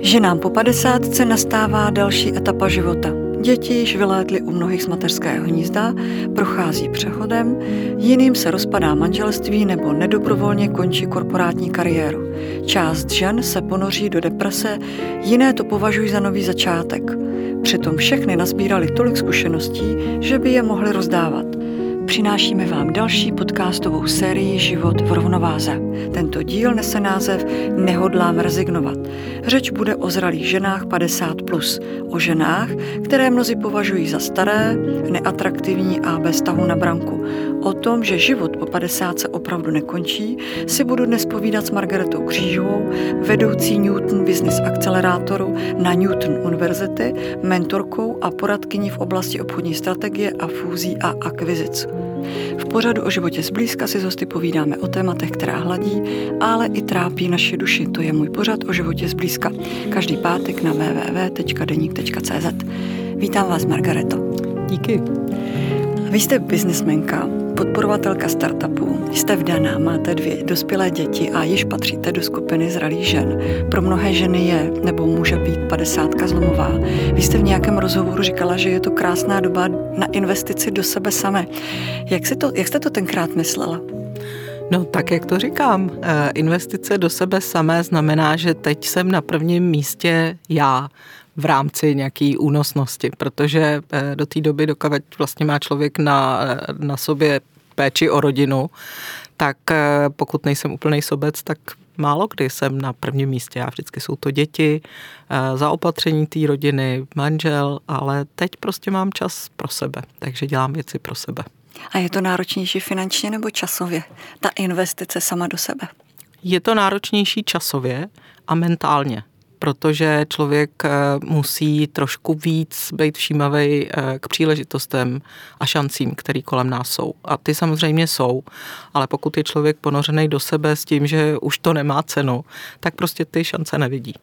Ženám po 50 nastává další etapa života. Děti již vylétly u mnohých z mateřského hnízda, prochází přechodem, jiným se rozpadá manželství nebo nedobrovolně končí korporátní kariéru. Část žen se ponoří do deprese, jiné to považují za nový začátek. Přitom všechny nazbírali tolik zkušeností, že by je mohly rozdávat přinášíme vám další podcastovou sérii Život v rovnováze. Tento díl nese název Nehodlám rezignovat. Řeč bude o zralých ženách 50+, plus, o ženách, které mnozí považují za staré, neatraktivní a bez tahu na branku. O tom, že život po 50 se opravdu nekončí, si budu dnes povídat s Margaretou Křížovou, vedoucí Newton Business Accelerátoru na Newton Univerzity, mentorkou a poradkyní v oblasti obchodní strategie a fúzí a akvizic. V pořadu o životě zblízka si hosty povídáme o tématech, která hladí, ale i trápí naši duši. To je můj pořad o životě zblízka. Každý pátek na www.denik.cz. Vítám vás, Margareto. Díky. Vy jste biznesmenka, podporovatelka startupů, jste vdaná, máte dvě dospělé děti a již patříte do skupiny zralých žen. Pro mnohé ženy je nebo může být padesátka zlomová. Vy jste v nějakém rozhovoru říkala, že je to krásná doba na investici do sebe samé. Jak, si to, jak jste to tenkrát myslela? No tak, jak to říkám, eh, investice do sebe samé znamená, že teď jsem na prvním místě já v rámci nějaké únosnosti, protože eh, do té doby, dokud vlastně má člověk na, eh, na sobě péči o rodinu, tak eh, pokud nejsem úplný sobec, tak málo kdy jsem na prvním místě. Já vždycky jsou to děti, zaopatření té rodiny, manžel, ale teď prostě mám čas pro sebe, takže dělám věci pro sebe. A je to náročnější finančně nebo časově, ta investice sama do sebe? Je to náročnější časově a mentálně protože člověk eh, musí trošku víc být všímavý eh, k příležitostem a šancím, které kolem nás jsou. A ty samozřejmě jsou, ale pokud je člověk ponořený do sebe s tím, že už to nemá cenu, tak prostě ty šance nevidí.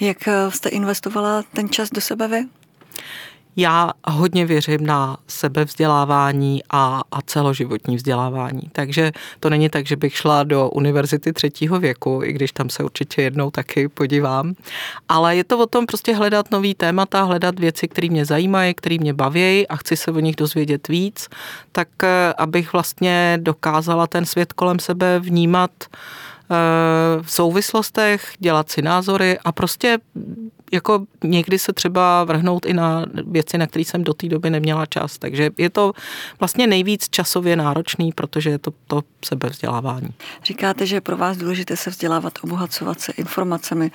Jak eh, jste investovala ten čas do sebe vy? Já hodně věřím na sebevzdělávání a, a celoživotní vzdělávání. Takže to není tak, že bych šla do univerzity třetího věku, i když tam se určitě jednou taky podívám. Ale je to o tom prostě hledat nový témata, hledat věci, které mě zajímají, které mě baví a chci se o nich dozvědět víc, tak eh, abych vlastně dokázala ten svět kolem sebe vnímat v souvislostech, dělat si názory a prostě jako někdy se třeba vrhnout i na věci, na které jsem do té doby neměla čas. Takže je to vlastně nejvíc časově náročný, protože je to to sebevzdělávání. Říkáte, že je pro vás důležité se vzdělávat, obohacovat se informacemi.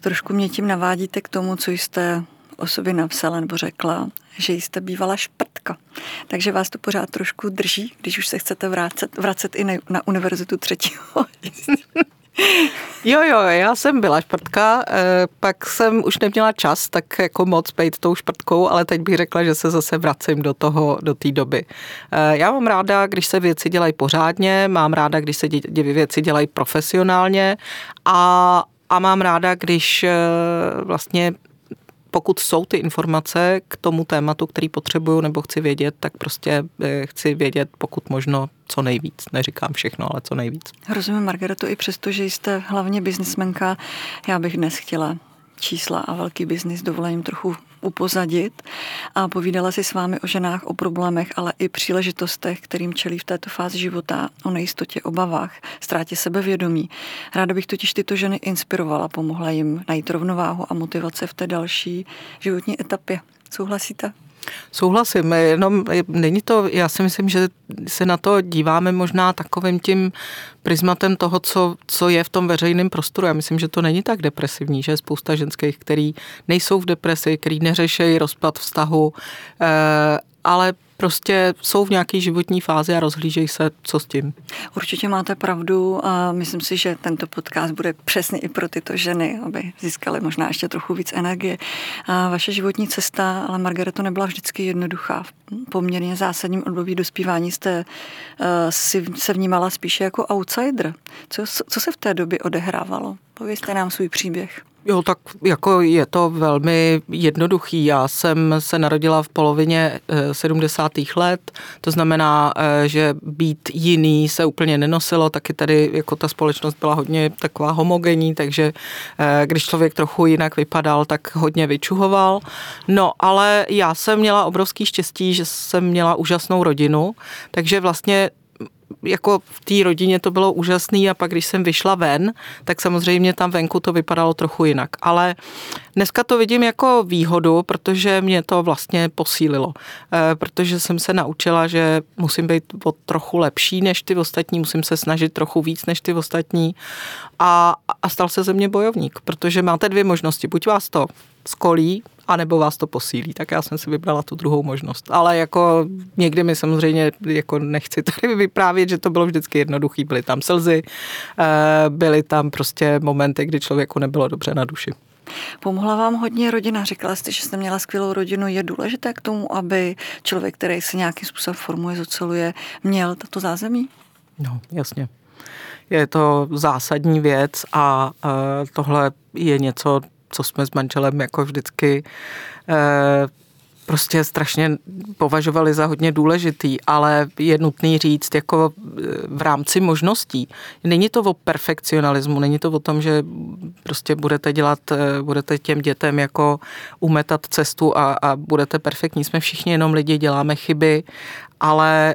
Trošku mě tím navádíte k tomu, co jste o sobě napsala nebo řekla, že jste bývala šprtka. Takže vás to pořád trošku drží, když už se chcete vracet, vracet i na, na univerzitu třetího. Jo, jo, já jsem byla šprtka, eh, pak jsem už neměla čas tak jako moc být tou šprtkou, ale teď bych řekla, že se zase vracím do toho, do té doby. Eh, já mám ráda, když se věci dělají pořádně, mám ráda, když se dě, věci dělají profesionálně a a mám ráda, když eh, vlastně pokud jsou ty informace k tomu tématu, který potřebuju nebo chci vědět, tak prostě eh, chci vědět pokud možno co nejvíc. Neříkám všechno, ale co nejvíc. Rozumím, Margareto, i přesto, že jste hlavně biznismenka, já bych dnes chtěla čísla a velký biznis dovolením trochu upozadit a povídala si s vámi o ženách, o problémech, ale i příležitostech, kterým čelí v této fázi života, o nejistotě, obavách, ztrátě sebevědomí. Ráda bych totiž tyto ženy inspirovala, pomohla jim najít rovnováhu a motivace v té další životní etapě. Souhlasíte? Souhlasím, jenom není to, já si myslím, že se na to díváme možná takovým tím prismatem toho, co, co je v tom veřejném prostoru. Já myslím, že to není tak depresivní, že je spousta ženských, který nejsou v depresi, který neřešejí rozpad vztahu, eh, ale prostě jsou v nějaké životní fázi a rozhlížejí se, co s tím. Určitě máte pravdu a myslím si, že tento podcast bude přesně i pro tyto ženy, aby získaly možná ještě trochu víc energie. A vaše životní cesta, ale Margareto nebyla vždycky jednoduchá. V poměrně zásadním období dospívání jste uh, si se vnímala spíše jako outsider. Co, co se v té době odehrávalo? Povězte nám svůj příběh. Jo, tak jako je to velmi jednoduchý. Já jsem se narodila v polovině 70. Eh, let, to znamená, eh, že být jiný se úplně nenosilo, taky tady jako ta společnost byla hodně taková homogenní, takže eh, když člověk trochu jinak vypadal, tak hodně vyčuhoval. No, ale já jsem měla obrovský štěstí, že jsem měla úžasnou rodinu, takže vlastně jako v té rodině to bylo úžasný a pak když jsem vyšla ven, tak samozřejmě tam venku to vypadalo trochu jinak. Ale dneska to vidím jako výhodu, protože mě to vlastně posílilo. Eh, protože jsem se naučila, že musím být o trochu lepší než ty ostatní, musím se snažit trochu víc než ty ostatní a, a stal se ze mě bojovník, protože máte dvě možnosti. Buď vás to skolí, anebo vás to posílí. Tak já jsem si vybrala tu druhou možnost. Ale jako někdy mi samozřejmě jako nechci tady vyprávět, že to bylo vždycky jednoduchý. Byly tam slzy, eh, byly tam prostě momenty, kdy člověku nebylo dobře na duši. Pomohla vám hodně rodina. Říkala jste, že jste měla skvělou rodinu. Je důležité k tomu, aby člověk, který se nějakým způsobem formuje, zoceluje, měl tato zázemí? No, jasně. Je to zásadní věc a uh, tohle je něco, co jsme s manželem jako vždycky eh, prostě strašně považovali za hodně důležitý, ale je nutný říct jako eh, v rámci možností. Není to o perfekcionalismu, není to o tom, že prostě budete dělat, eh, budete těm dětem jako umetat cestu a, a budete perfektní. Jsme všichni jenom lidi, děláme chyby, ale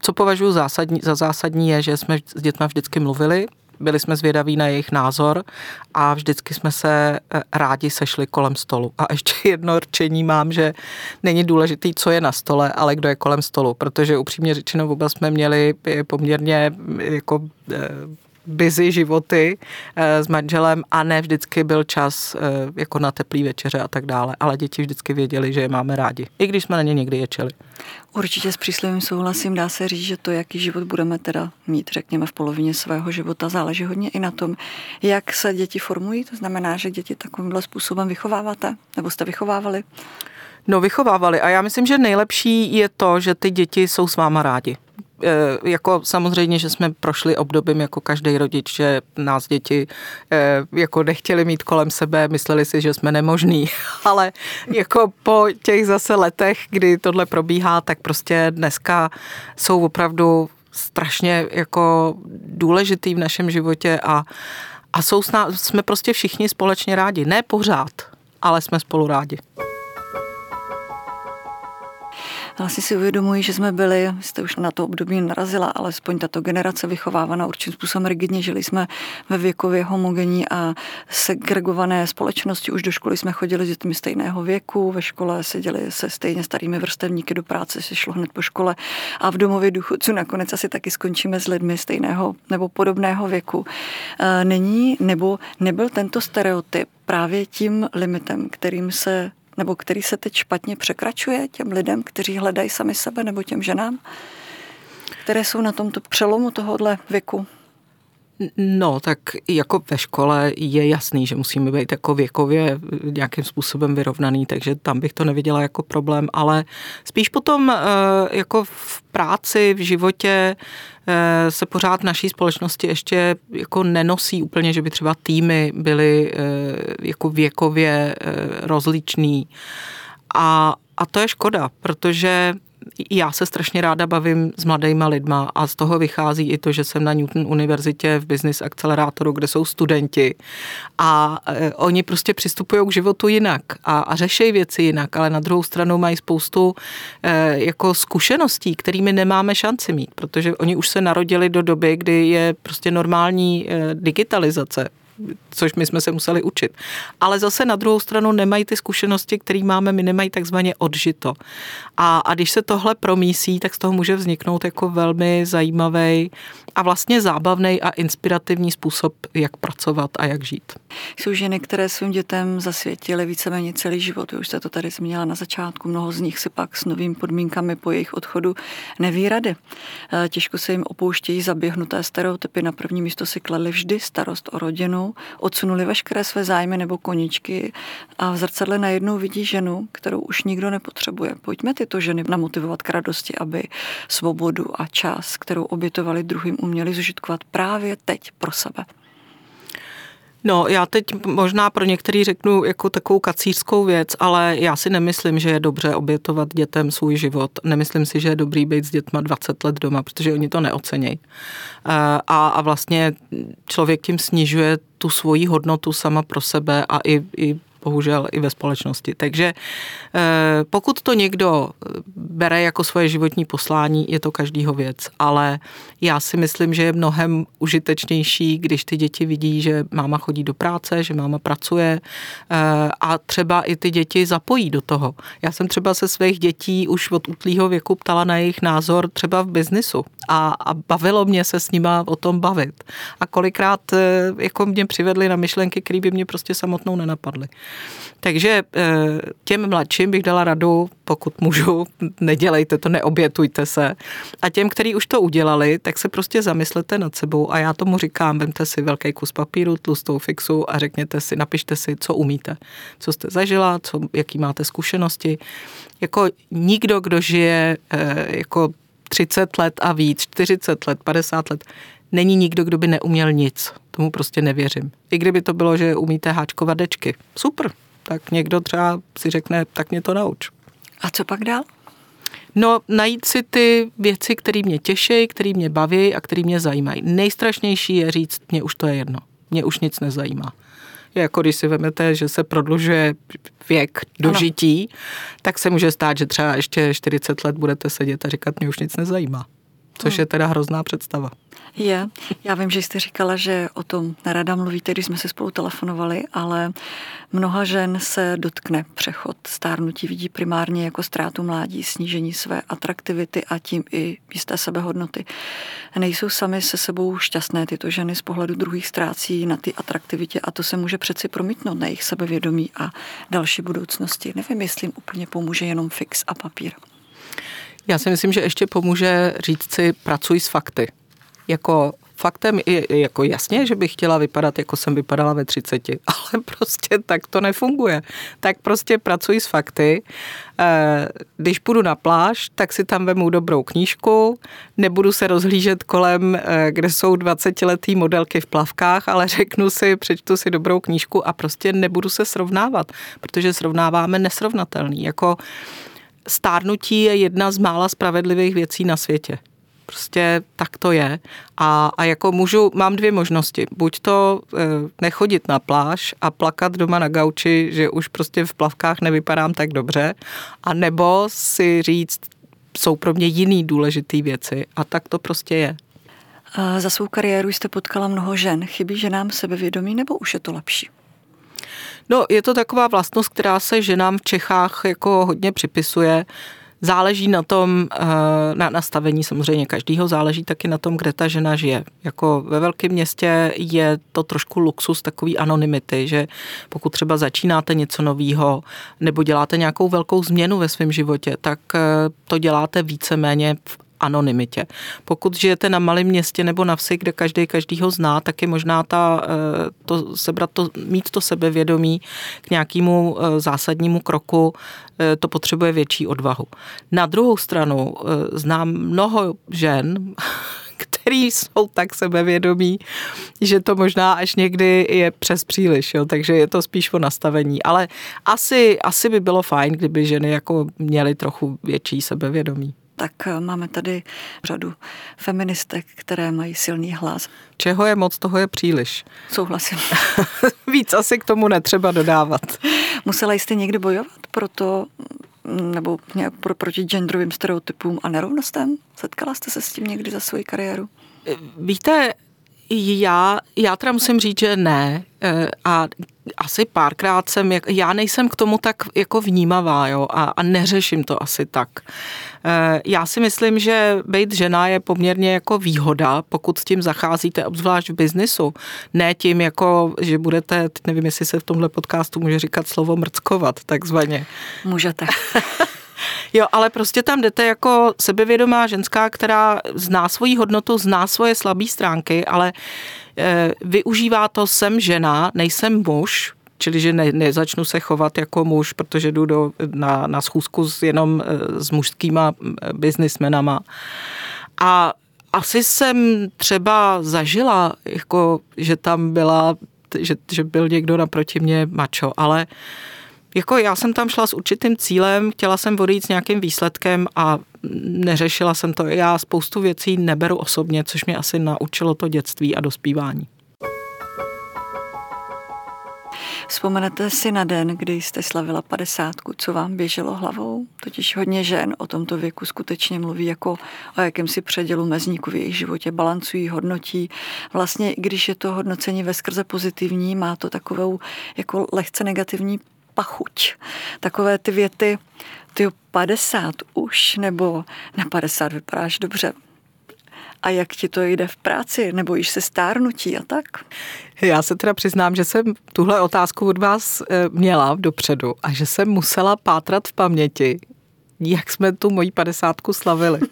co považuji zásadní, za zásadní je, že jsme s dětmi vždycky mluvili, byli jsme zvědaví na jejich názor a vždycky jsme se eh, rádi sešli kolem stolu. A ještě jedno rčení mám, že není důležitý, co je na stole, ale kdo je kolem stolu, protože upřímně řečeno vůbec jsme měli eh, poměrně eh, jako busy životy eh, s manželem a ne vždycky byl čas eh, jako na teplý večeře a tak dále, ale děti vždycky věděli, že je máme rádi, i když jsme na ně někdy ječeli. Určitě s příslivým souhlasím, dá se říct, že to, jaký život budeme teda mít, řekněme, v polovině svého života, záleží hodně i na tom, jak se děti formují. To znamená, že děti takovýmhle způsobem vychováváte, nebo jste vychovávali? No, vychovávali. A já myslím, že nejlepší je to, že ty děti jsou s váma rádi. Eh, jako samozřejmě, že jsme prošli obdobím jako každý rodič, že nás děti eh, jako nechtěli mít kolem sebe, mysleli si, že jsme nemožní, ale jako po těch zase letech, kdy tohle probíhá, tak prostě dneska jsou opravdu strašně jako důležitý v našem životě a, a jsou jsme prostě všichni společně rádi. Ne pořád, ale jsme spolu rádi. Asi si uvědomuji, že jsme byli, jste už na to období narazila, alespoň tato generace vychovávána určitým způsobem rigidně. Žili jsme ve věkově homogenní a segregované společnosti. Už do školy jsme chodili s dětmi stejného věku, ve škole seděli se stejně starými vrstevníky, do práce se šlo hned po škole a v domově důchodců nakonec asi taky skončíme s lidmi stejného nebo podobného věku. E, není nebo nebyl tento stereotyp právě tím limitem, kterým se nebo který se teď špatně překračuje těm lidem, kteří hledají sami sebe, nebo těm ženám, které jsou na tomto přelomu tohohle věku? No, tak jako ve škole je jasný, že musíme být jako věkově nějakým způsobem vyrovnaný, takže tam bych to neviděla jako problém, ale spíš potom eh, jako v práci, v životě eh, se pořád v naší společnosti ještě jako nenosí úplně, že by třeba týmy byly eh, jako věkově rozličný. A, a to je škoda, protože já se strašně ráda bavím s mladýma lidma a z toho vychází i to, že jsem na Newton univerzitě v Business Accelerátoru, kde jsou studenti. A e, oni prostě přistupují k životu jinak a, a řeší věci jinak, ale na druhou stranu mají spoustu e, jako zkušeností, kterými nemáme šanci mít, protože oni už se narodili do doby, kdy je prostě normální e, digitalizace což my jsme se museli učit. Ale zase na druhou stranu nemají ty zkušenosti, které máme, my nemají takzvaně odžito. A, a když se tohle promísí, tak z toho může vzniknout jako velmi zajímavý a vlastně zábavný a inspirativní způsob, jak pracovat a jak žít. Jsou ženy, které svým dětem zasvětily víceméně celý život. Už jste to tady zmínila na začátku. Mnoho z nich si pak s novými podmínkami po jejich odchodu neví rady. Eh, těžko se jim opouštějí zaběhnuté stereotypy. Na první místo si kladli vždy starost o rodinu, odsunuli veškeré své zájmy nebo koničky a v zrcadle najednou vidí ženu, kterou už nikdo nepotřebuje. Pojďme tyto ženy namotivovat k radosti, aby svobodu a čas, kterou obětovali druhým, uměli zužitkovat právě teď pro sebe. No, já teď možná pro některý řeknu jako takovou kacířskou věc, ale já si nemyslím, že je dobře obětovat dětem svůj život. Nemyslím si, že je dobrý být s dětma 20 let doma, protože oni to neocenějí. Eh, a, a vlastně člověk tím snižuje tu svoji hodnotu sama pro sebe a i, i bohužel i ve společnosti. Takže eh, pokud to někdo bere jako svoje životní poslání, je to každýho věc, ale já si myslím, že je mnohem užitečnější, když ty děti vidí, že máma chodí do práce, že máma pracuje eh, a třeba i ty děti zapojí do toho. Já jsem třeba se svých dětí už od útlýho věku ptala na jejich názor třeba v biznisu a, a bavilo mě se s nima o tom bavit. A kolikrát eh, jako mě přivedli na myšlenky, které by mě prostě samotnou nenapadly. Takže eh, těm mladším bych dala radu, pokud můžu, nedělejte to, neobětujte se. A těm, kteří už to udělali, tak se prostě zamyslete nad sebou a já tomu říkám, vemte si velký kus papíru, tlustou fixu a řekněte si, napište si, co umíte, co jste zažila, co, jaký máte zkušenosti. Jako nikdo, kdo žije eh, jako 30 let a víc, 40 let, 50 let, není nikdo, kdo by neuměl nic. Tomu prostě nevěřím. I kdyby to bylo, že umíte háčkovat dečky. Super. Tak někdo třeba si řekne, tak mě to nauč. A co pak dál? No, najít si ty věci, které mě těší, které mě baví a které mě zajímají. Nejstrašnější je říct, mě už to je jedno. Mě už nic nezajímá. Je jako když si vezmete, že se prodlužuje věk dožití, ano. tak se může stát, že třeba ještě 40 let budete sedět a říkat, mě už nic nezajímá. Což hmm. je teda hrozná představa. Je. Já vím, že jste říkala, že o tom nerada mluvíte, když jsme si spolu telefonovali, ale mnoha žen se dotkne přechod stárnutí, vidí primárně jako ztrátu mládí, snížení své atraktivity a tím i jisté sebehodnoty. Nejsou sami se sebou šťastné tyto ženy z pohledu druhých ztrácí na ty atraktivitě a to se může přeci promítnout na jejich sebevědomí a další budoucnosti. Nevím, jestli jim úplně pomůže jenom fix a papír. Já si myslím, že ještě pomůže říct si, pracuj s fakty. Jako faktem je jako jasně, že bych chtěla vypadat, jako jsem vypadala ve 30, ale prostě tak to nefunguje. Tak prostě pracuji s fakty. Eh, když půjdu na pláž, tak si tam vemu dobrou knížku, nebudu se rozhlížet kolem, eh, kde jsou 20-letý modelky v plavkách, ale řeknu si, přečtu si dobrou knížku a prostě nebudu se srovnávat, protože srovnáváme nesrovnatelný. Jako stárnutí je jedna z mála spravedlivých věcí na světě. Prostě tak to je. A, a jako můžu, mám dvě možnosti. Buď to e, nechodit na pláž a plakat doma na gauči, že už prostě v plavkách nevypadám tak dobře, a nebo si říct, jsou pro mě jiný důležitý věci. A tak to prostě je. A za svou kariéru jste potkala mnoho žen. Chybí ženám sebevědomí nebo už je to lepší? No, je to taková vlastnost, která se ženám v Čechách jako hodně připisuje. Záleží na tom, eh, na nastavení samozřejmě každého, záleží taky na tom, kde ta žena žije. Jako ve velkém městě je to trošku luxus takový anonymity, že pokud třeba začínáte něco nového nebo děláte nějakou velkou změnu ve svém životě, tak eh, to děláte víceméně v anonymitě. Pokud žijete na malém městě nebo na vsi, kde každý každýho zná, tak je možná ta, eh, to sebrat to, mít to sebevědomí k nějakému eh, zásadnímu kroku, eh, to potřebuje větší odvahu. Na druhou stranu znám mnoho žen, který jsou tak sebevědomí, že to možná až někdy je přes příliš, jo? takže je to spíš o nastavení. Ale asi, asi by bylo fajn, kdyby ženy jako měly trochu větší sebevědomí tak eh, máme tady řadu feministek, které mají silný hlas. Čeho je moc, toho je příliš. Souhlasím. Víc asi k tomu netřeba dodávat. Musela jste někdy bojovat pro to, mm, nebo nějak pro, proti genderovým stereotypům a nerovnostem? Setkala jste se s tím někdy za svoji kariéru? Víte, já, já teda musím říct, že ne. Eh, a asi párkrát jsem, já nejsem k tomu tak jako vnímavá, jo, a, a neřeším to asi tak. Eh, já si myslím, že být žena je poměrně jako výhoda, pokud s tím zacházíte, obzvlášť v biznisu. Ne tím, jako, že budete, nevím, jestli se v tomhle podcastu může říkat slovo mrckovat, takzvaně. Můžete. Jo, ale prostě tam jdete jako sebevědomá ženská, která zná svoji hodnotu, zná svoje slabé stránky, ale využívá to jsem žena, nejsem muž, čili že ne, nezačnu se chovat jako muž, protože jdu do, na, na schůzku s, jenom e, s mužskýma biznismenama. A asi jsem třeba zažila, jako, že tam byla že, že byl někdo naproti mě mačo, ale jako já jsem tam šla s určitým cílem, chtěla jsem odejít s nějakým výsledkem a neřešila jsem to. Já spoustu věcí neberu osobně, což mě asi naučilo to dětství a dospívání. Vzpomenete si na den, kdy jste slavila padesátku, co vám běželo hlavou? Totiž hodně žen o tomto věku skutečně mluví jako o jakémsi předělu mezníku v jejich životě, balancují, hodnotí. Vlastně, když je to hodnocení ve skrze pozitivní, má to takovou jako lehce negativní pachuť. Takové ty věty, ty 50 už, nebo na 50 vypadáš dobře, a jak ti to jde v práci, nebo již se stárnutí a tak? Já se teda přiznám, že jsem tuhle otázku od vás eh, měla dopředu a že jsem musela pátrat v paměti, jak jsme tu moji padesátku slavili.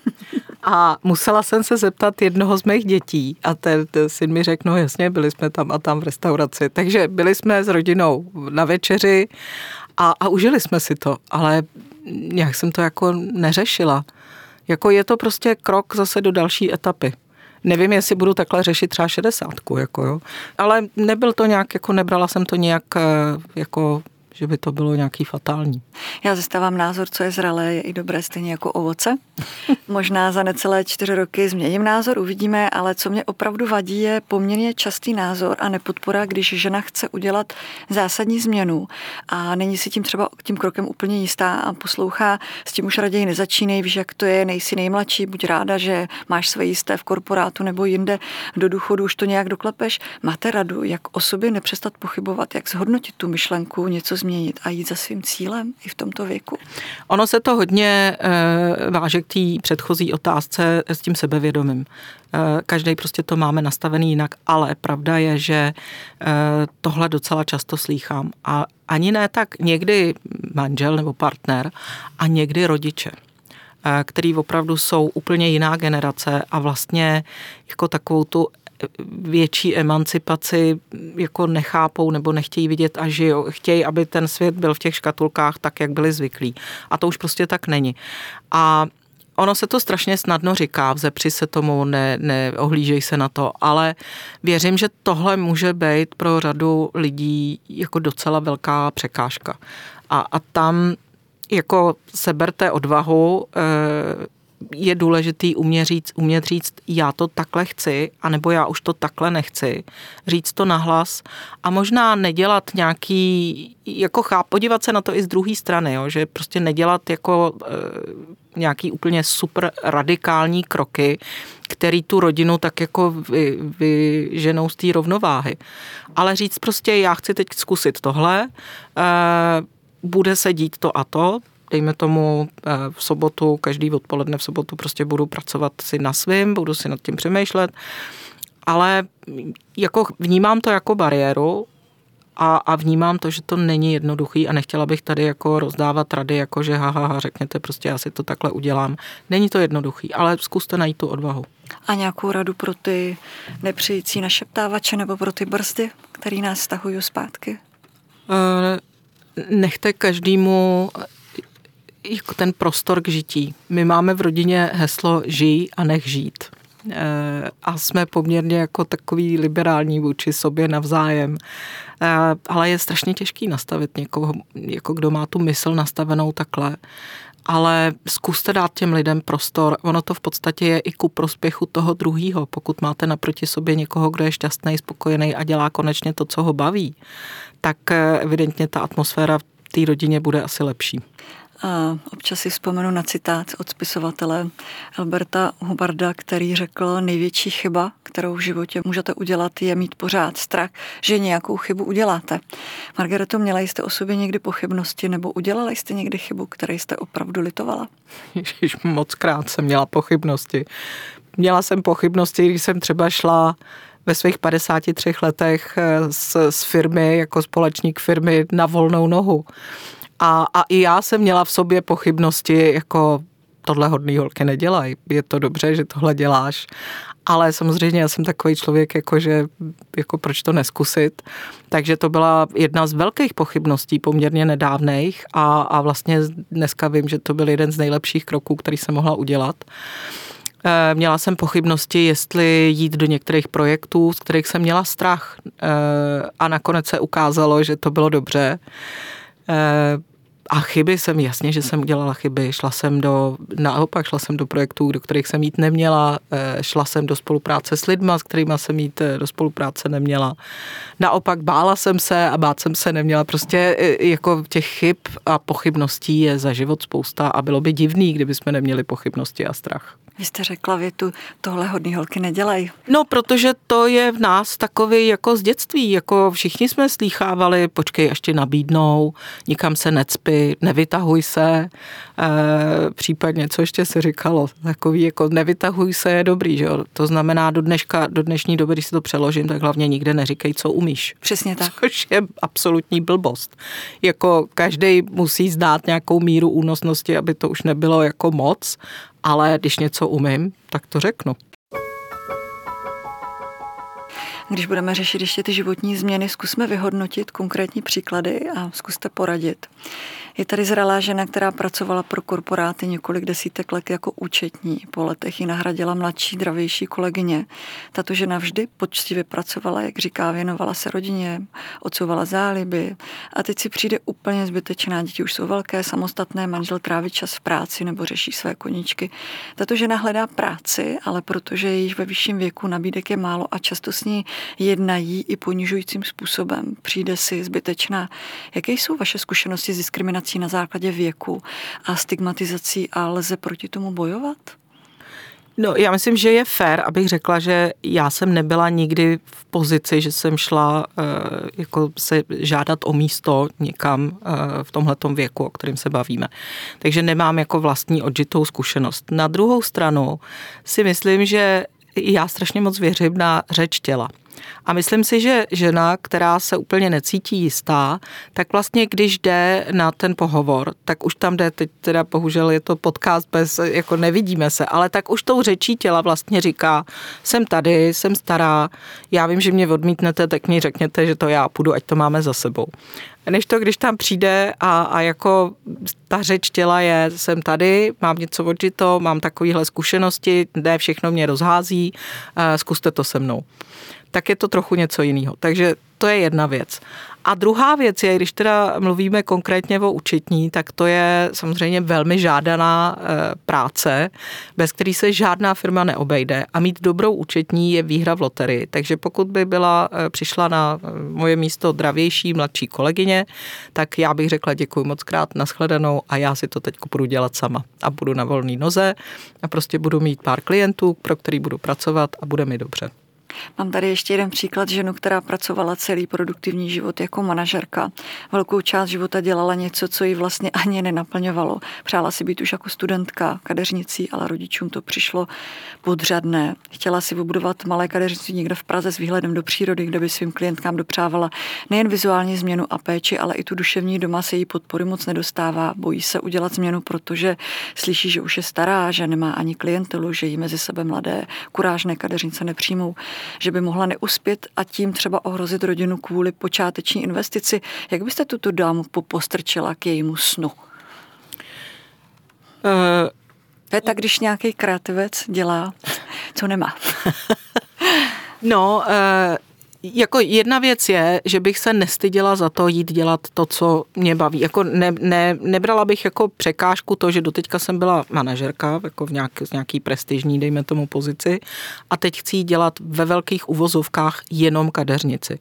A musela jsem se zeptat jednoho z mých dětí a ten, ten syn mi řekl, no jasně, byli jsme tam a tam v restauraci. Takže byli jsme s rodinou na večeři a, a užili jsme si to, ale nějak jsem to jako neřešila. Jako je to prostě krok zase do další etapy. Nevím, jestli budu takhle řešit třeba šedesátku, jako jo. Ale nebyl to nějak, jako nebrala jsem to nějak eh, jako že by to bylo nějaký fatální. Já zastávám názor, co je zralé, je i dobré stejně jako ovoce. Možná za necelé čtyři roky změním názor, uvidíme, ale co mě opravdu vadí, je poměrně častý názor a nepodpora, když žena chce udělat zásadní změnu a není si tím třeba tím krokem úplně jistá a poslouchá, s tím už raději nezačínej, víš, jak to je, nejsi nejmladší, buď ráda, že máš své jisté v korporátu nebo jinde do důchodu, už to nějak doklepeš. Máte radu, jak o sobě nepřestat pochybovat, jak zhodnotit tu myšlenku, něco změnit a jít za svým cílem i v tomto věku? Ono se to hodně e, váže k té předchozí otázce s tím sebevědomím. E, Každý prostě to máme nastavený jinak, ale pravda je, že e, tohle docela často slýchám. A ani ne tak někdy manžel nebo partner a někdy rodiče který opravdu jsou úplně jiná generace a vlastně jako takovou tu větší emancipaci jako nechápou nebo nechtějí vidět a žijou. Chtějí, aby ten svět byl v těch škatulkách tak, jak byli zvyklí. A to už prostě tak není. A Ono se to strašně snadno říká, vzepři se tomu, ne, neohlížej se na to, ale věřím, že tohle může být pro řadu lidí jako docela velká překážka. A, a tam jako seberte odvahu, eh, je důležitý umět říct, umět říct, já to takhle chci, anebo já už to takhle nechci. Říct to nahlas a možná nedělat nějaký, jako cháp, podívat se na to i z druhé strany, jo, že prostě nedělat jako e, nějaký úplně super radikální kroky, který tu rodinu tak jako vy, z té rovnováhy. Ale říct prostě, já chci teď zkusit tohle, e, bude se dít to a to, dejme tomu eh, v sobotu, každý odpoledne v sobotu prostě budu pracovat si na svým, budu si nad tím přemýšlet, ale jako vnímám to jako bariéru a, a vnímám to, že to není jednoduchý a nechtěla bych tady jako rozdávat rady, jako že haha, ha, řekněte prostě, já si to takhle udělám. Není to jednoduchý, ale zkuste najít tu odvahu. A nějakou radu pro ty nepřijící našeptávače nebo pro ty brzdy, který nás stahují zpátky? Eh, nechte každému jako ten prostor k žití. My máme v rodině heslo žij a nech žít. Eh, a jsme poměrně jako takový liberální vůči sobě navzájem. Eh, ale je strašně těžký nastavit někoho, jako kdo má tu mysl nastavenou takhle. Ale zkuste dát těm lidem prostor. Ono to v podstatě je i ku prospěchu toho druhého. Pokud máte naproti sobě někoho, kdo je šťastný, spokojený a dělá konečně to, co ho baví, tak eh, evidentně ta atmosféra v té rodině bude asi lepší. A občas si vzpomenu na citát od spisovatele Alberta Hubarda, který řekl, největší chyba, kterou v životě můžete udělat, je mít pořád strach, že nějakou chybu uděláte. Margareto, měla jste o sobě někdy pochybnosti nebo udělala jste někdy chybu, které jste opravdu litovala? Ježiš, moc krát jsem měla pochybnosti. Měla jsem pochybnosti, když jsem třeba šla ve svých 53 letech z, z firmy, jako společník firmy na volnou nohu. A, a i já jsem měla v sobě pochybnosti, jako tohle hodný holky nedělají. Je to dobře, že tohle děláš. Ale samozřejmě já jsem takový člověk, jako že jako proč to neskusit. Takže to byla jedna z velkých pochybností poměrně nedávných a, a vlastně dneska vím, že to byl jeden z nejlepších kroků, který jsem mohla udělat. Eh, měla jsem pochybnosti, jestli jít do některých projektů, z kterých jsem měla strach. Eh, a nakonec se ukázalo, že to bylo dobře. Eh, a chyby jsem, jasně, že jsem udělala chyby. Šla jsem do, naopak šla jsem do projektů, do kterých jsem jít neměla. Šla jsem do spolupráce s lidma, s kterými jsem jít do spolupráce neměla. Naopak bála jsem se a bát jsem se neměla. Prostě jako těch chyb a pochybností je za život spousta a bylo by divný, kdyby jsme neměli pochybnosti a strach. Vy jste řekla větu, tohle hodný holky nedělají. No, protože to je v nás takový jako z dětství, jako všichni jsme slýchávali, počkej, až ti nabídnou, nikam se necpi, nevytahuj se, e, případně, co ještě se říkalo, takový jako nevytahuj se je dobrý, že jo? To znamená do dneška, do dnešní doby, když si to přeložím, tak hlavně nikde neříkej, co umíš. Přesně tak. Což je absolutní blbost. Jako každý musí zdát nějakou míru únosnosti, aby to už nebylo jako moc ale když něco umím, tak to řeknu. Když budeme řešit ještě ty životní změny, zkusme vyhodnotit konkrétní příklady a zkuste poradit. Je tady zralá žena, která pracovala pro korporáty několik desítek let jako účetní. Po letech ji nahradila mladší, dravější kolegyně. Tato žena vždy poctivě pracovala, jak říká, věnovala se rodině, odsouvala záliby a teď si přijde úplně zbytečná. Děti už jsou velké, samostatné, manžel tráví čas v práci nebo řeší své koníčky. Tato žena hledá práci, ale protože je již ve vyšším věku nabídek je málo a často s ní jednají i ponižujícím způsobem. Přijde si zbytečná. Jaké jsou vaše zkušenosti s diskriminací na základě věku a stigmatizací a lze proti tomu bojovat? No, já myslím, že je fér, abych řekla, že já jsem nebyla nikdy v pozici, že jsem šla uh, jako se žádat o místo někam uh, v tomhletom věku, o kterém se bavíme. Takže nemám jako vlastní odžitou zkušenost. Na druhou stranu si myslím, že já strašně moc věřím na řeč těla. A myslím si, že žena, která se úplně necítí jistá, tak vlastně když jde na ten pohovor, tak už tam jde, teď teda bohužel je to podcast bez, jako nevidíme se, ale tak už tou řečí těla vlastně říká, jsem tady, jsem stará, já vím, že mě odmítnete, tak mi řekněte, že to já půjdu, ať to máme za sebou. Než to, když tam přijde a, a jako ta řeč těla je, jsem tady, mám něco odžito, mám takovéhle zkušenosti, ne všechno mě rozhází, zkuste to se mnou tak je to trochu něco jiného. Takže to je jedna věc. A druhá věc je, když teda mluvíme konkrétně o účetní, tak to je samozřejmě velmi žádaná e, práce, bez který se žádná firma neobejde. A mít dobrou účetní je výhra v loterii. Takže pokud by byla, e, přišla na e, moje místo dravější mladší kolegyně, tak já bych řekla děkuji moc krát, nashledanou a já si to teď budu dělat sama. A budu na volné noze a prostě budu mít pár klientů, pro který budu pracovat a bude mi dobře. Mám tady ještě jeden příklad ženu, která pracovala celý produktivní život jako manažerka. Velkou část života dělala něco, co ji vlastně ani nenaplňovalo. Přála si být už jako studentka, kadeřnicí, ale rodičům to přišlo podřadné. Chtěla si vybudovat malé kadeřnictví někde v Praze s výhledem do přírody, kde by svým klientkám dopřávala nejen vizuální změnu a péči, ale i tu duševní doma se jí podpory moc nedostává. Bojí se udělat změnu, protože slyší, že už je stará, že nemá ani klientelu, že jí mezi sebe mladé kurážné kadeřnice nepřijmou že by mohla neuspět a tím třeba ohrozit rodinu kvůli počáteční investici. Jak byste tuto dámu popostrčila k jejímu snu? Uh, to je tak, když nějaký kreativec dělá, co nemá. no, uh, jako jedna věc je, že bych se nestyděla za to jít dělat to, co mě baví. Jako ne, ne, nebrala bych jako překážku to, že doteďka jsem byla manažerka jako v nějak, nějaký prestižní, dejme tomu, pozici a teď chci dělat ve velkých uvozovkách jenom kadeřnici.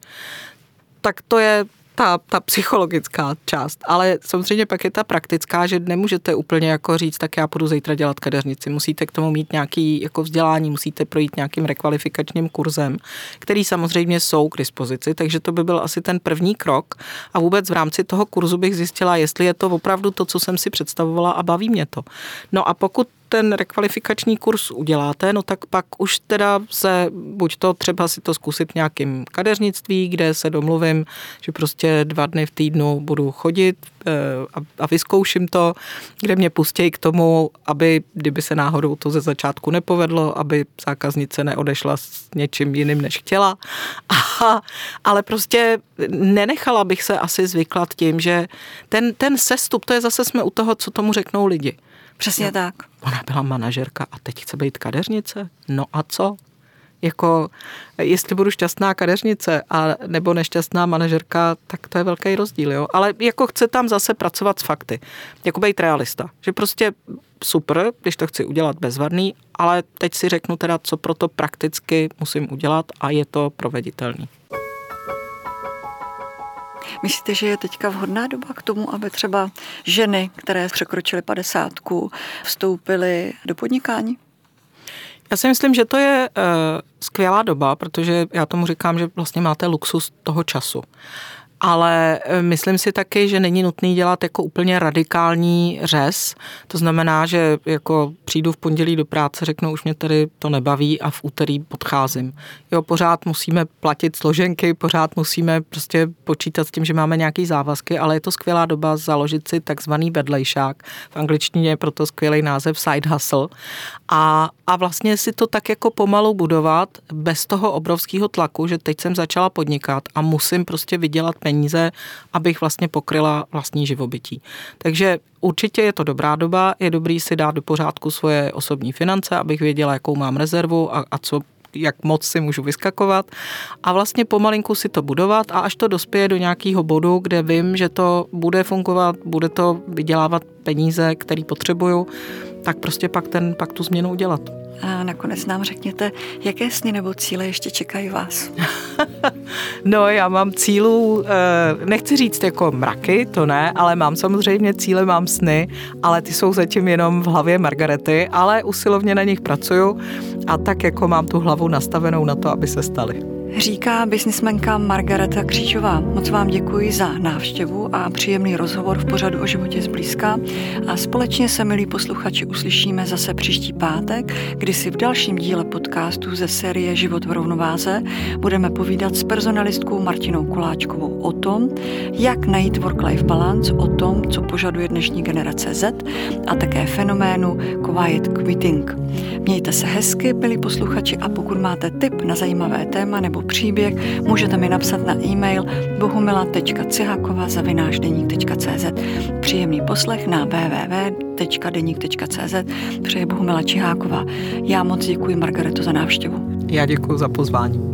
Tak to je ta, ta psychologická část, ale samozřejmě pak je ta praktická, že nemůžete úplně jako říct, tak já půjdu zítra dělat kadeřnici. Musíte k tomu mít nějaký jako vzdělání, musíte projít nějakým rekvalifikačním kurzem, který samozřejmě jsou k dispozici, takže to by byl asi ten první krok a vůbec v rámci toho kurzu bych zjistila, jestli je to opravdu to, co jsem si představovala a baví mě to. No a pokud ten rekvalifikační kurz uděláte, no tak pak už teda se, buď to třeba si to zkusit v nějakým kadeřnictví, kde se domluvím, že prostě dva dny v týdnu budu chodit eh, a, vyzkouším to, kde mě pustí k tomu, aby, kdyby se náhodou to ze začátku nepovedlo, aby zákaznice neodešla s něčím jiným, než chtěla. A, ale prostě nenechala bych se asi zvyklat tím, že ten, ten sestup, to je zase jsme u toho, co tomu řeknou lidi Přesně no. tak. Ona byla manažerka a teď chce být kadeřnice. No a co? Jako, jestli budu šťastná kadeřnice a nebo nešťastná manažerka, tak to je velký rozdíl, jo. Ale jako chce tam zase pracovat s fakty. Jako být realista. Že prostě super, když to chci udělat bezvadný, ale teď si řeknu teda, co pro to prakticky musím udělat a je to proveditelný. Myslíte, že je teďka vhodná doba k tomu, aby třeba ženy, které překročily padesátku, vstoupily do podnikání? Já si myslím, že to je uh, skvělá doba, protože já tomu říkám, že vlastně máte luxus toho času ale eh, myslím si taky, že není nutný dělat jako úplně radikální řez. To znamená, že jako přijdu v pondělí do práce, řeknu, už mě tady to nebaví a v úterý odcházím. Jo, pořád musíme platit složenky, pořád musíme prostě počítat s tím, že máme nějaký závazky, ale je to skvělá doba založit si takzvaný vedlejšák. V angličtině je proto skvělý název side hustle. A, a vlastně si to tak jako pomalu budovat bez toho obrovského tlaku, že teď jsem začala podnikat a musím prostě vydělat peníze abych vlastně pokryla vlastní živobytí. Takže určitě je to dobrá doba, je dobrý si dát do pořádku svoje osobní finance, abych věděla, jakou mám rezervu a, a co jak moc si můžu vyskakovat a vlastně pomalinku si to budovat a až to dospěje do nějakého bodu, kde vím, že to bude fungovat, bude to vydělávat peníze, které potřebuju, tak prostě pak, ten, pak tu změnu udělat. A nakonec nám řekněte, jaké sny nebo cíle ještě čekají vás? no, já mám cílů, eh, nechci říct jako mraky, to ne, ale mám samozřejmě cíle, mám sny, ale ty jsou zatím jenom v hlavě Margarety, ale usilovně na nich pracuju a tak jako mám tu hlavu nastavenou na to, aby se staly. Říká biznismenka Margareta Křížová. Moc vám děkuji za návštěvu a příjemný rozhovor v pořadu o životě zblízka. A společně se, milí posluchači, uslyšíme zase příští pátek, kdy si v dalším díle podcastu ze série Život v rovnováze budeme povídat s personalistkou Martinou Koláčkovou o tom, jak najít work-life balance, o tom, co požaduje dnešní generace Z a také fenoménu quiet quitting. Mějte se hezky, milí posluchači, a pokud máte tip na zajímavé téma nebo příběh, můžete mi napsat na e-mail bohumila.cihakova.cz Příjemný poslech na www.deník.cz Přeje Bohumila Čiháková. Já moc děkuji Margareto za návštěvu. Já děkuji za pozvání.